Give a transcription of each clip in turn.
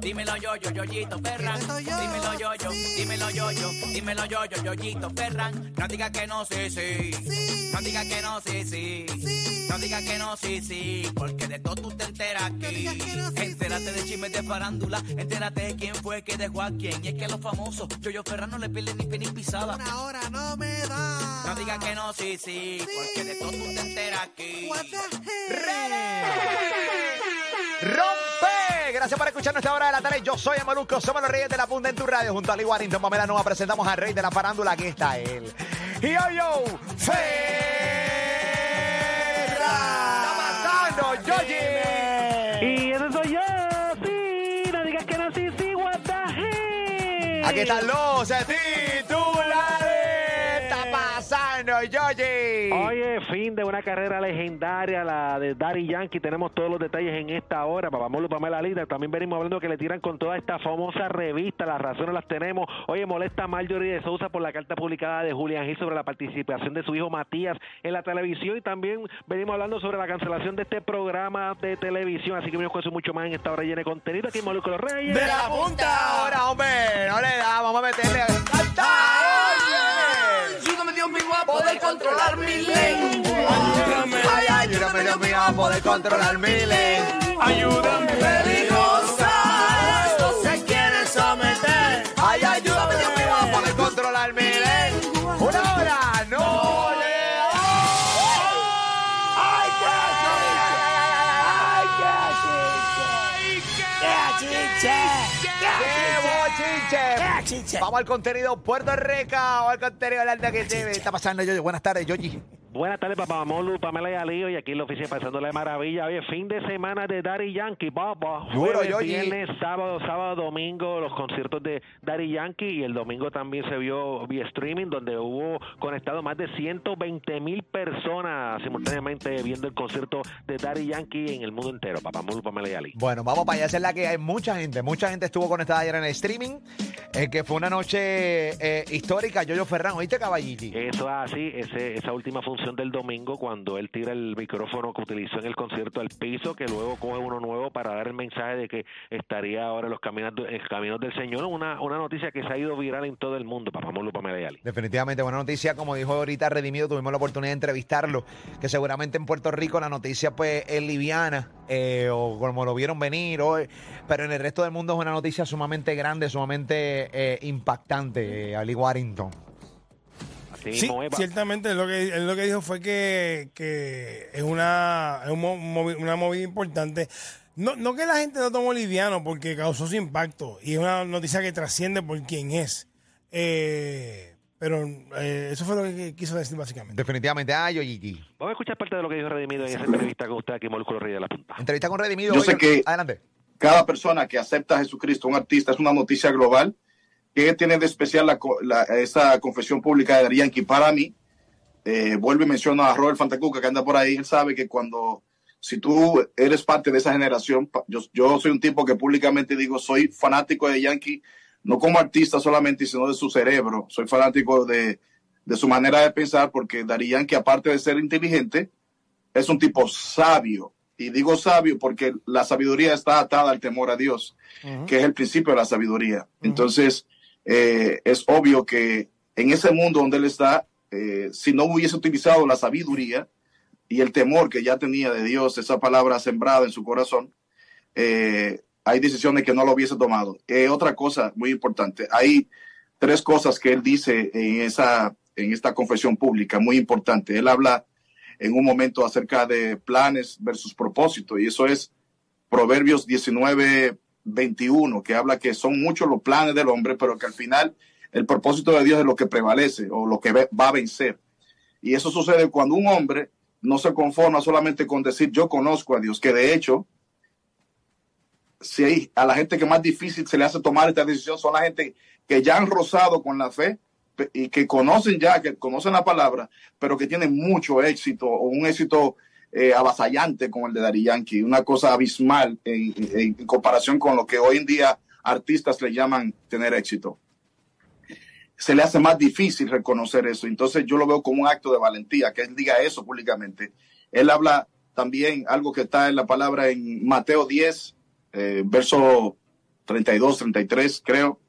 Dímelo yo, yo, Yoyito Ferran. Dímelo yo, yo, dímelo yo, yo, dímelo yo, yo, Yoyito Ferran. No diga que no, sí, sí. No diga que no, sí, sí. No diga que no, sí, sí. Porque de todo tú te enteras aquí. Entérate de chismes de farándula. Entérate de quién fue que dejó a quién. Y es que a los famosos, yo, yo Ferran no le pide ni pie ni pisada. Una hora no me da. No diga que no, sí, sí. Porque de todo tú te enteras aquí. What. Gracias por escuchar nuestra hora de la tarde. Yo soy Amaluco, somos los Reyes de la Punta en tu radio. Junto a Lee Warrington, Pamela Nova, presentamos al Rey de la Farándula. Aquí está él. Y yo, yo, Ferra. ¡Está pasando, Yoyi! Y ese soy yo, sí, no digas que no, sí, sí, what the hell. Aquí están los titulares. De una carrera legendaria, la de Daddy Yankee. Tenemos todos los detalles en esta hora. Papamolo, Pamela Lida. También venimos hablando que le tiran con toda esta famosa revista. Las razones las tenemos. Oye, molesta a Marjorie de Sousa por la carta publicada de Julián Gil sobre la participación de su hijo Matías en la televisión. Y también venimos hablando sobre la cancelación de este programa de televisión. Así que venimos con mucho más en esta hora llena de contenido. Aquí en Molusco Los Reyes. ¡De la punta! Ahora, hombre, no le da, vamos a meterle. ¡Canta! Poder controlar mi lengua. Ay, ayúdame, Dios mío, a poder controlar mi lengua. Ayúdame. Peligrosa. ¡Qué bochinche! Vamos al contenido Puerto Rico, vamos al contenido de que te está pasando, Yoyi. Buenas tardes, Yoyi. Buenas tardes, papá Molu, Pamela y Alío, y aquí en la oficina pasándole de maravilla. Oye, fin de semana de Daddy Yankee, papá. Jueves, Yoyi. viernes, sábado, sábado, domingo, los conciertos de Daddy Yankee, y el domingo también se vio vía streaming, donde hubo conectado más de 120 mil personas simultáneamente viendo el concierto de Daddy Yankee en el mundo entero, papá Molu, Pamela y Ali. Bueno, vamos para allá, esa es la que hay mucha gente, mucha gente estuvo conectada ayer en el streaming, eh, que fue una noche eh, histórica, Yoyo Ferran, ¿oíste, caballiti? Eso es así, ese, esa última función del domingo cuando él tira el micrófono que utilizó en el concierto al piso, que luego coge uno nuevo para dar el mensaje de que estaría ahora en los caminos, en del Señor, una, una noticia que se ha ido viral en todo el mundo, papá Molu, Pamela y Ali. Definitivamente, buena noticia, como dijo ahorita Redimido, tuvimos la oportunidad de entrevistarlo, que seguramente en Puerto Rico la noticia pues es liviana, eh, o como lo vieron venir, o, pero en el resto del mundo es una noticia sumamente grande, sumamente eh, impactante, eh, Ali Warrington. Así Sí, mismo es, ciertamente, lo que, él lo que dijo fue que, que es una, es un mo- movi- una movida importante. No, no que la gente lo tomó liviano porque causó su impacto y es una noticia que trasciende por quién es. Eh, pero eh, eso fue lo que quiso decir básicamente. Definitivamente, ah, Yoyiki. Vamos a escuchar parte de lo que dijo Redimido en esa entrevista con usted aquí Los Reyes de la Punta. Entrevista con Redimido. Yo sé oigan, que- Adelante. cada persona que acepta a Jesucristo, un artista, es una noticia global. ¿Qué tiene de especial la la- esa confesión pública de Yankee? Para mí, eh, vuelvo y menciono a Robert Fantacuca, que anda por ahí, él sabe que cuando, si tú eres parte de esa generación, yo, yo soy un tipo que públicamente digo, soy fanático de Yankee, no como artista solamente, sino de su cerebro. Soy fanático de, de su manera de pensar, porque Daddy Yankee, aparte de ser inteligente, es un tipo sabio. Y digo sabio porque la sabiduría está atada al temor a Dios, que es el principio de la sabiduría. Entonces, eh, es obvio que en ese mundo donde él está, eh, si no hubiese utilizado la sabiduría y el temor que ya tenía de Dios, esa palabra sembrada en su corazón, eh, hay decisiones que no lo hubiese tomado. Otra cosa muy importante, hay tres cosas que él dice en, esa, en esta confesión pública muy importante. Él habla en un momento acerca de planes versus propósito, y eso es Proverbios 19, 21, que habla que son muchos los planes del hombre, pero que al final el propósito de Dios es lo que prevalece o lo que va a vencer. Y eso sucede cuando un hombre no se conforma solamente con decir yo conozco a Dios, que de hecho, si hay, a la gente que más difícil se le hace tomar esta decisión son la gente que ya han rozado con la fe y que conocen ya, que conocen la palabra, pero que tienen mucho éxito o un éxito eh, avasallante como el de Dari Yankee, una cosa abismal en, comparación con lo que hoy en día artistas le llaman tener éxito. Se le hace más difícil reconocer eso. Entonces yo lo veo como un acto de valentía, que él diga eso públicamente. Él habla también algo que está en la palabra en Mateo 10, eh, verso 32, 33, creo.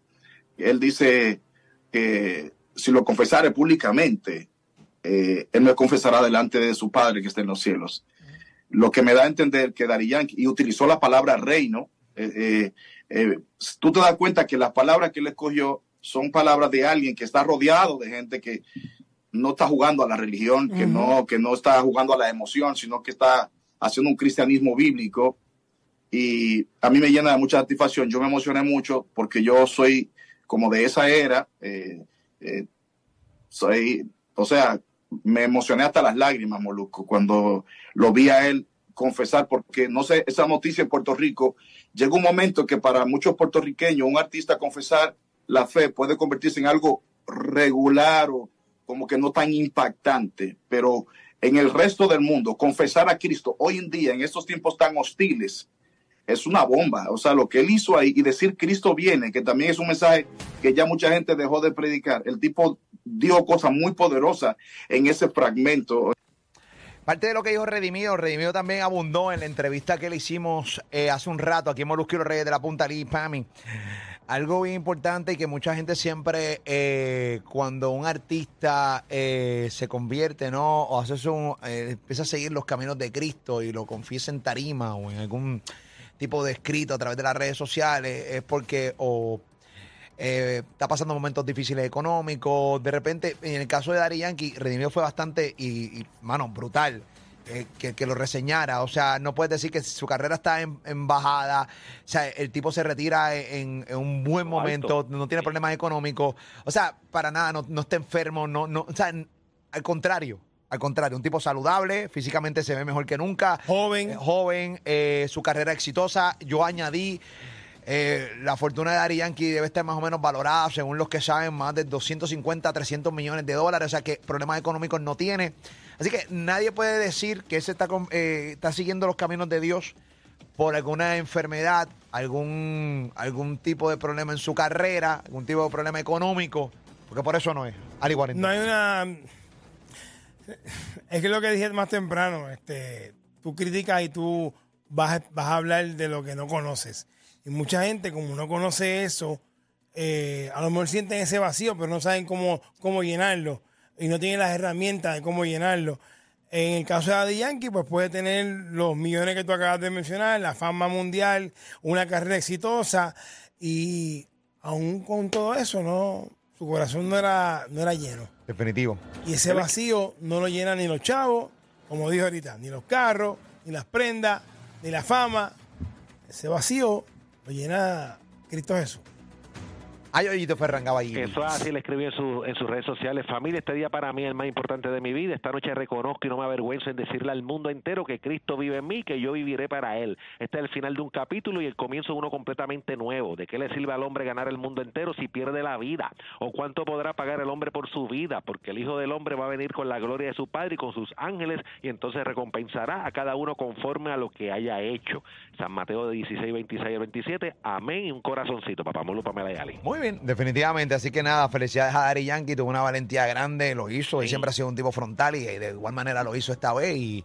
Él dice que si lo confesare públicamente, eh, él me confesará delante de su Padre que está en los cielos. Lo que me da a entender que Dari Yankee, y utilizó la palabra reino, eh, eh, tú te das cuenta que las palabras que él escogió son palabras de alguien que está rodeado de gente que no está jugando a la religión, que, no, que no está jugando a la emoción, sino que está haciendo un cristianismo bíblico. Y a mí me llena de mucha satisfacción. Yo me emocioné mucho porque yo soy como de esa era. soy, o sea, me emocioné hasta las lágrimas, Moluco, cuando lo vi a él confesar, porque no sé, esa noticia en Puerto Rico, llega un momento que para muchos puertorriqueños un artista confesar la fe puede convertirse en algo regular o como que no tan impactante, pero en el resto del mundo, confesar a Cristo hoy en día, en estos tiempos tan hostiles, es una bomba. O sea, lo que él hizo ahí y decir Cristo viene, que también es un mensaje que ya mucha gente dejó de predicar. El tipo dijo cosas muy poderosas en ese fragmento. Parte de lo que dijo Redimido, Redimido también abundó en la entrevista que le hicimos eh, hace un rato aquí en Molusco Reyes de la Punta Lee, Pami. Algo bien importante y que mucha gente siempre, eh, cuando un artista eh, se convierte, ¿no? O hace su, empieza a seguir los caminos de Cristo y lo confiesa en tarima o en algún tipo de escrito a través de las redes sociales, es porque o eh, está pasando momentos difíciles económicos. De repente, en el caso de Dari Yankee, Redimido fue bastante, y, mano, brutal. Eh, que, lo reseñara. O sea, no puedes decir que su carrera está en, bajada. O sea, el tipo se retira en, un buen momento, no tiene problemas económicos. O sea, para nada, no, está enfermo, no, no, o sea, al contrario. Al contrario, un tipo saludable, físicamente se ve mejor que nunca. Joven. Eh, joven, su carrera exitosa. Yo añadí eh, la fortuna de Dari Yankee debe estar más o menos valorada, según los que saben, más de 250 a 300 millones de dólares. O sea que problemas económicos no tiene. Así que nadie puede decir que ese está, eh, está siguiendo los caminos de Dios por alguna enfermedad, algún, algún tipo de problema en su carrera, algún tipo de problema económico, porque por eso no es. Al igual. No hay una. Es que lo que dije más temprano, este, tú criticas y tú vas, vas a hablar de lo que no conoces. Y mucha gente, como no conoce eso, eh, a lo mejor sienten ese vacío, pero no saben cómo, cómo llenarlo. Y no tienen las herramientas de cómo llenarlo. En el caso de Daddy Yankee, pues puede tener los millones que tú acabas de mencionar, la fama mundial, una carrera exitosa. Y aún con todo eso, no, su corazón no era, no era lleno. Definitivo. Y ese vacío no lo llenan ni los chavos, como dijo ahorita, ni los carros, ni las prendas, ni la fama. Ese vacío lo llena Cristo Jesús. Ay, Ollito Ferrangaba ahí. Eso así le escribió en, su, en sus redes sociales. Familia, este día para mí es el más importante de mi vida. Esta noche reconozco y no me avergüenzo en decirle al mundo entero que Cristo vive en mí, que yo viviré para Él. Este es el final de un capítulo y el comienzo de uno completamente nuevo. ¿De qué le sirve al hombre ganar el mundo entero si pierde la vida? ¿O cuánto podrá pagar el hombre por su vida? Porque el Hijo del Hombre va a venir con la gloria de su Padre y con sus ángeles y entonces recompensará a cada uno conforme a lo que haya hecho. San Mateo 16, 26 y 27. Amén y un corazoncito. Papá Molo, Pamela y Ali. Muy bien, definitivamente. Así que nada, felicidades a Dari Yankee, tuvo una valentía grande, lo hizo, y siempre ha sido un tipo frontal y, de igual manera lo hizo esta vez. Y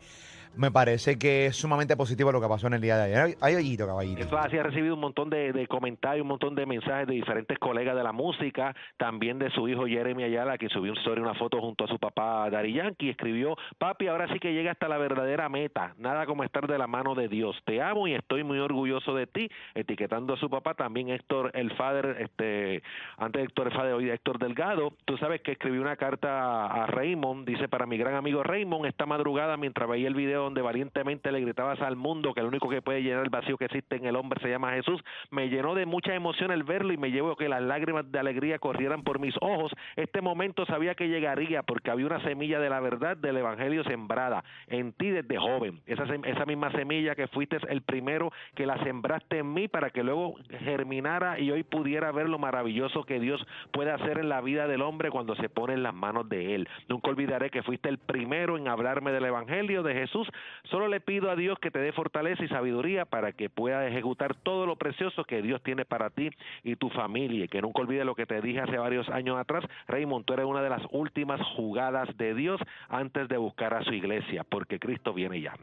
me parece que es sumamente positivo lo que pasó en el día de ayer. Hay hoyito, caballito. Eso así ha recibido un montón de, comentarios, un montón de mensajes de diferentes colegas de la música, también de su hijo Jeremy Ayala, que subió un story, una foto junto a su papá Dari Yankee, escribió, papi, ahora sí que llega hasta la verdadera meta, nada como estar de la mano de Dios, te amo y estoy muy orgulloso de ti, etiquetando a su papá, también Héctor el Fader, este, antes Héctor el Fader, hoy Héctor Delgado, tú sabes que escribió una carta a Raymond, dice, para mi gran amigo Raymond, esta madrugada mientras veía el video donde valientemente le gritabas al mundo que el único que puede llenar el vacío que existe en el hombre se llama Jesús, me llenó de mucha emoción el verlo y me llevó que las lágrimas de alegría corrieran por mis ojos. Este momento sabía que llegaría porque había una semilla de la verdad del Evangelio sembrada en ti desde joven. Esa, esa misma semilla que fuiste el primero que la sembraste en mí para que luego germinara y hoy pudiera ver lo maravilloso que Dios puede hacer en la vida del hombre cuando se pone en las manos de Él. Nunca olvidaré que fuiste el primero en hablarme del Evangelio de Jesús. Solo le pido a Dios que te dé fortaleza y sabiduría para que pueda ejecutar todo lo precioso que Dios tiene para ti y tu familia. Y que nunca olvide lo que te dije hace varios años atrás. Raymond, tú eres una de las últimas jugadas de Dios antes de buscar a su iglesia, porque Cristo viene ya.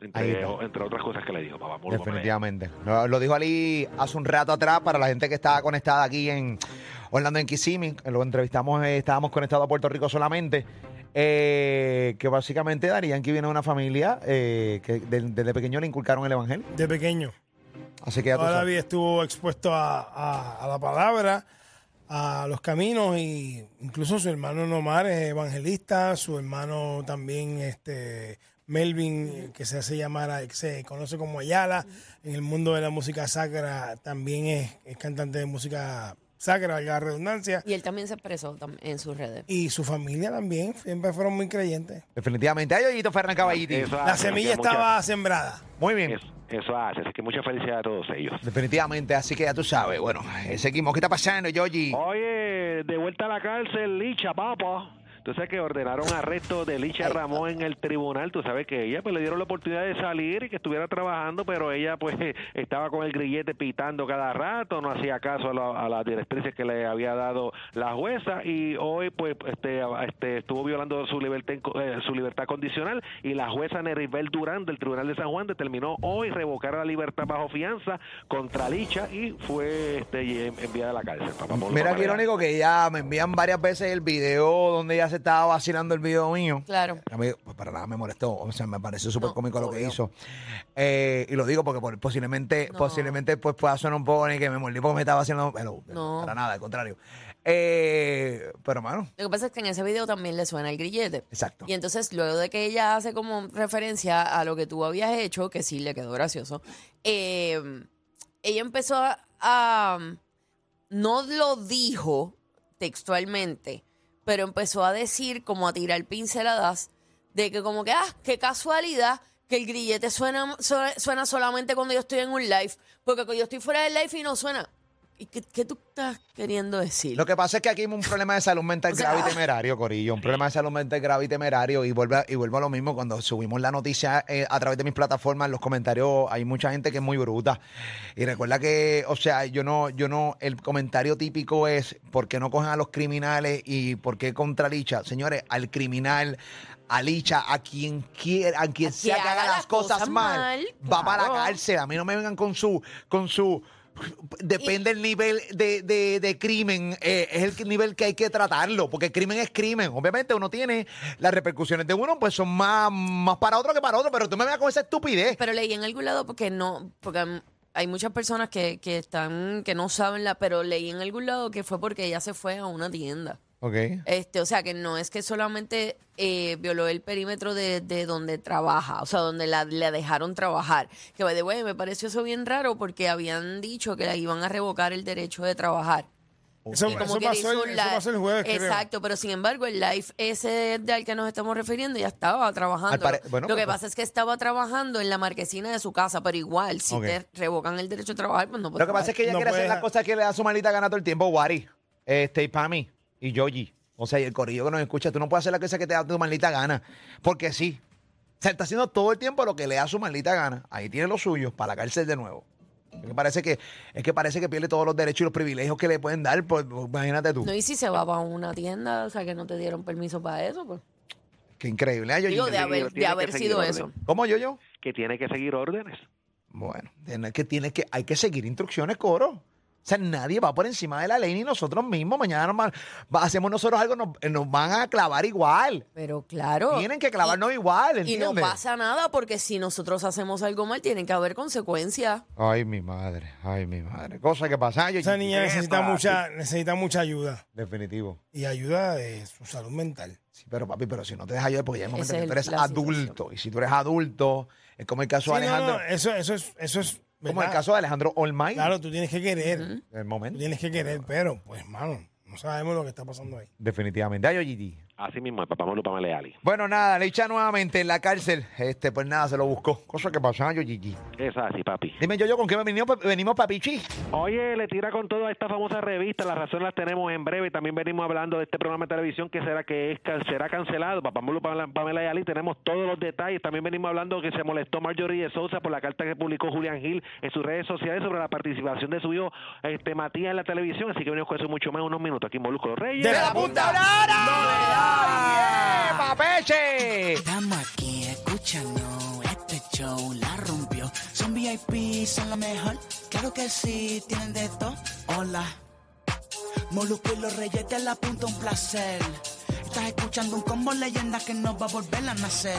Entre, entre, otras cosas que le dijo, papá. Definitivamente. Lo, lo, dijo Ali hace un rato atrás para la gente que estaba conectada aquí en Orlando, en Kissimmee. Lo entrevistamos, eh, estábamos conectados a Puerto Rico solamente. Eh, que básicamente Darían que viene de una familia eh, que desde de, de pequeño le inculcaron el evangelio. De pequeño. Así que ya Toda la vida estuvo expuesto a, a, a, la palabra, a los caminos, y incluso su hermano Nomar es evangelista, su hermano también este Melvin, que se hace llamar, que se conoce como Ayala, en el mundo de la música sacra, también es, es cantante de música sacra, la redundancia. Y él también se expresó en sus redes. Y su familia también, siempre fueron muy creyentes. Definitivamente. Ay, Ollito Fernan Caballito. La semilla estaba sembrada. Muy bien. Eso, eso, hace, así que mucha felicidad a todos ellos. Definitivamente, así que ya tú sabes. Bueno, seguimos. ¿Qué está pasando, Yogi? Oye, de vuelta a la cárcel, Licha, papá. Sabes que ordenaron arresto de Licha Ramón en el tribunal. Tú sabes que ella pues le dieron la oportunidad de salir y que estuviera trabajando, pero ella pues estaba con el grillete pitando cada rato, no hacía caso a, la, a las directrices que le había dado la jueza y hoy pues este, este estuvo violando su libertad eh, su libertad condicional y la jueza Neribel Durán del Tribunal de San Juan determinó hoy revocar la libertad bajo fianza contra Licha y fue este, enviada a la cárcel. Papá, Mira qué irónico que ya me envían varias veces el video donde ella se estaba vacilando el video mío. Claro. A mí, pues, para nada me molestó. O sea, me pareció súper no, cómico lo que hizo. Eh, y lo digo porque por, posiblemente, no. posiblemente pues pueda sonar un poco ni que me mordí porque me estaba haciendo. Pero, no. Para nada, al contrario. Eh, pero, mano. Lo que pasa es que en ese video también le suena el grillete. Exacto. Y entonces, luego de que ella hace como referencia a lo que tú habías hecho, que sí le quedó gracioso, eh, ella empezó a, a. No lo dijo textualmente, pero empezó a decir, como a tirar pinceladas, de que como que, ah, qué casualidad que el grillete suena, suena solamente cuando yo estoy en un live, porque cuando yo estoy fuera del live y no suena. ¿Y qué, qué, tú estás queriendo decir? Lo que pasa es que aquí hay un problema de salud mental o sea, grave y temerario, Corillo. Un problema de salud mental grave y temerario. Y vuelvo, y vuelvo a lo mismo cuando subimos la noticia eh, a través de mis plataformas, en los comentarios hay mucha gente que es muy bruta. Y recuerda que, o sea, yo no, yo no, el comentario típico es ¿por qué no cogen a los criminales y por qué contra Licha? Señores, al criminal, a Licha, a quien quiera, a quien sea que haga las cosas, cosas mal, mal, va claro. para la cárcel. A mí no me vengan con su, con su depende del nivel de, de, de crimen, eh, es el nivel que hay que tratarlo, porque el crimen es crimen. Obviamente uno tiene las repercusiones de uno, pues son más, más para otro que para otro, pero tú me veas con esa estupidez. Pero leí en algún lado porque no, porque hay muchas personas que, que están, que no saben la, pero leí en algún lado que fue porque ella se fue a una tienda. Okay. Este, o sea, que no es que solamente eh, violó el perímetro de, de, donde trabaja, o sea, donde la, la dejaron trabajar. Que, by the way, me pareció eso bien raro porque habían dicho que la iban a revocar el derecho de trabajar. Eso, como eso que pasó, el, live, eso pasó el jueves, Exacto, creo. pero sin embargo, el live ese de al que nos estamos refiriendo ya estaba trabajando. Pare... Bueno, Lo que pues, pasa es que estaba trabajando en la marquesina de su casa, pero igual, si Okay. te revocan el derecho de trabajar, pues no puedes Lo que pasa es que ella No quiere hacer las cosas que le da su maldita gana todo el tiempo, Wari, este, y Pami, y Yogi. O sea, y el corillo que nos escucha, tú no puedes hacer la cosa que te da tu maldita gana. Porque sí. O sea, está haciendo todo el tiempo lo que le da su maldita gana. Ahí tiene los suyos para la cárcel de nuevo. Es que parece que, es que parece que pierde todos los derechos y los privilegios que le pueden dar. Pues, imagínate tú. No, y si se va para una tienda, o sea, que no te dieron permiso para eso, pues. Qué increíble. Ay, Digo, Yoyito. de haber, de haber sido orden. eso. ¿Cómo yo, yo? Que tiene que seguir órdenes. Bueno, tiene que, tiene que, hay que seguir instrucciones, coro. O sea, nadie va por encima de la ley ni nosotros mismos. Mañana nos va- hacemos nosotros algo, nos, nos van a clavar igual. Pero claro. Tienen que clavarnos igual, Y no pasa nada porque si nosotros hacemos algo mal, tienen que haber consecuencias. Ay, mi madre, ay, mi madre. Cosa que pasa. Esa niña ¿qué necesita mucha, necesita mucha ayuda. Definitivo. Y ayuda de su salud mental. Sí, pero papi, pero si no te dejas ayudar, porque ya hay momentos que tú eres adulto. Y si tú eres adulto, es como el caso Sí, de no, Alejandro. no, eso, eso es, eso es como el caso de Alejandro Olmay. Claro, tú tienes que querer. En el Tú momento. tienes que querer, pero, pues, mano, no sabemos lo que está pasando ahí. Definitivamente. Ay, Yoyiti. Así mismo es, papá Molo, Pamela y Ali. Bueno, nada, le echa nuevamente en la cárcel. Este, pues nada, se lo buscó. Cosa que pasó, Yoyiti. Es así, papi. Dime, yo, yo, ¿con qué venimos, venimos papichi? Oye, le tira con toda esta famosa revista, las razones las tenemos en breve. También venimos hablando de este programa de televisión que será que es, será cancelado. Papá Molo, Pamela, Pamela y Ali, tenemos todos los detalles. También venimos hablando que se molestó Marjorie de Sousa por la carta que publicó Julián Gil en sus redes sociales sobre la participación de su hijo este, Matías en la televisión. Así que venimos con eso mucho más en unos minutos aquí en Molusco Los Reyes. De la punta Estamos aquí escuchando este show, la rompió. Son VIP, son lo mejor. Claro que sí, tienen de todo. Hola. Molusco y los reyes de la punta, un placer. Estás escuchando un combo leyenda que no va a volver a nacer.